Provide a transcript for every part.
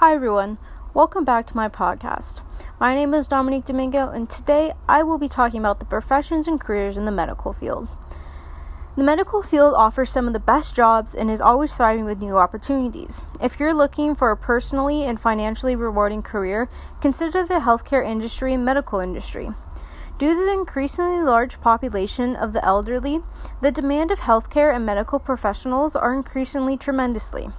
Hi, everyone. Welcome back to my podcast. My name is Dominique Domingo, and today I will be talking about the professions and careers in the medical field. The medical field offers some of the best jobs and is always thriving with new opportunities. If you're looking for a personally and financially rewarding career, consider the healthcare industry and medical industry. Due to the increasingly large population of the elderly, the demand of healthcare and medical professionals are increasingly tremendously.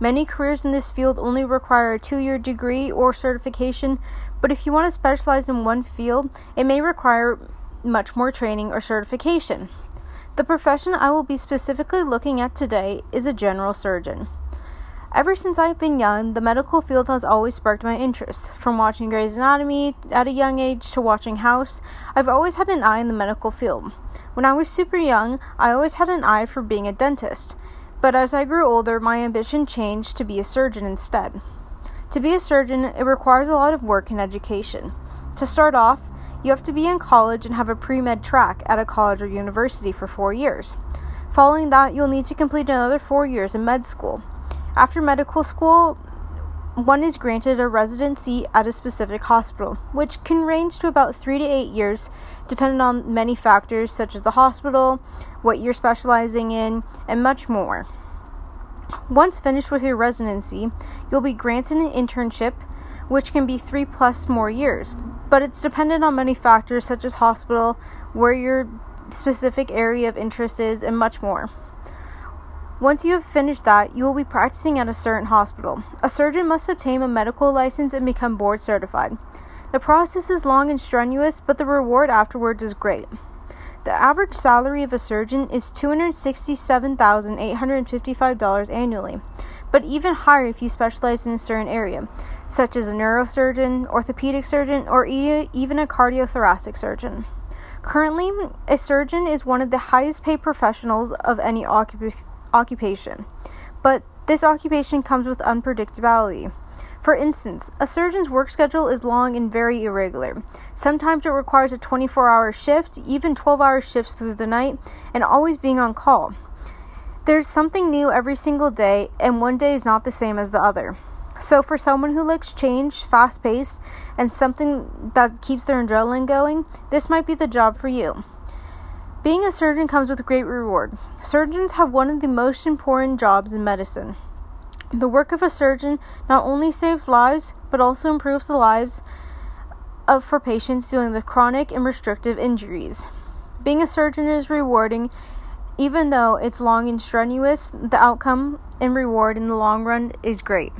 Many careers in this field only require a two year degree or certification, but if you want to specialize in one field, it may require much more training or certification. The profession I will be specifically looking at today is a general surgeon. Ever since I've been young, the medical field has always sparked my interest. From watching Grey's Anatomy at a young age to watching House, I've always had an eye in the medical field. When I was super young, I always had an eye for being a dentist. But as I grew older, my ambition changed to be a surgeon instead. To be a surgeon, it requires a lot of work and education. To start off, you have to be in college and have a pre med track at a college or university for four years. Following that, you'll need to complete another four years in med school. After medical school, one is granted a residency at a specific hospital, which can range to about three to eight years, depending on many factors such as the hospital, what you're specializing in, and much more. Once finished with your residency, you'll be granted an internship, which can be three plus more years, but it's dependent on many factors such as hospital, where your specific area of interest is, and much more. Once you have finished that, you will be practicing at a certain hospital. A surgeon must obtain a medical license and become board certified. The process is long and strenuous, but the reward afterwards is great. The average salary of a surgeon is $267,855 annually, but even higher if you specialize in a certain area, such as a neurosurgeon, orthopedic surgeon, or even a cardiothoracic surgeon. Currently, a surgeon is one of the highest paid professionals of any occup- occupation, but this occupation comes with unpredictability. For instance, a surgeon's work schedule is long and very irregular. Sometimes it requires a 24 hour shift, even 12 hour shifts through the night, and always being on call. There's something new every single day, and one day is not the same as the other. So, for someone who likes change, fast paced, and something that keeps their adrenaline going, this might be the job for you. Being a surgeon comes with great reward. Surgeons have one of the most important jobs in medicine. The work of a surgeon not only saves lives, but also improves the lives of for patients dealing with chronic and restrictive injuries. Being a surgeon is rewarding, even though it's long and strenuous, the outcome and reward in the long run is great.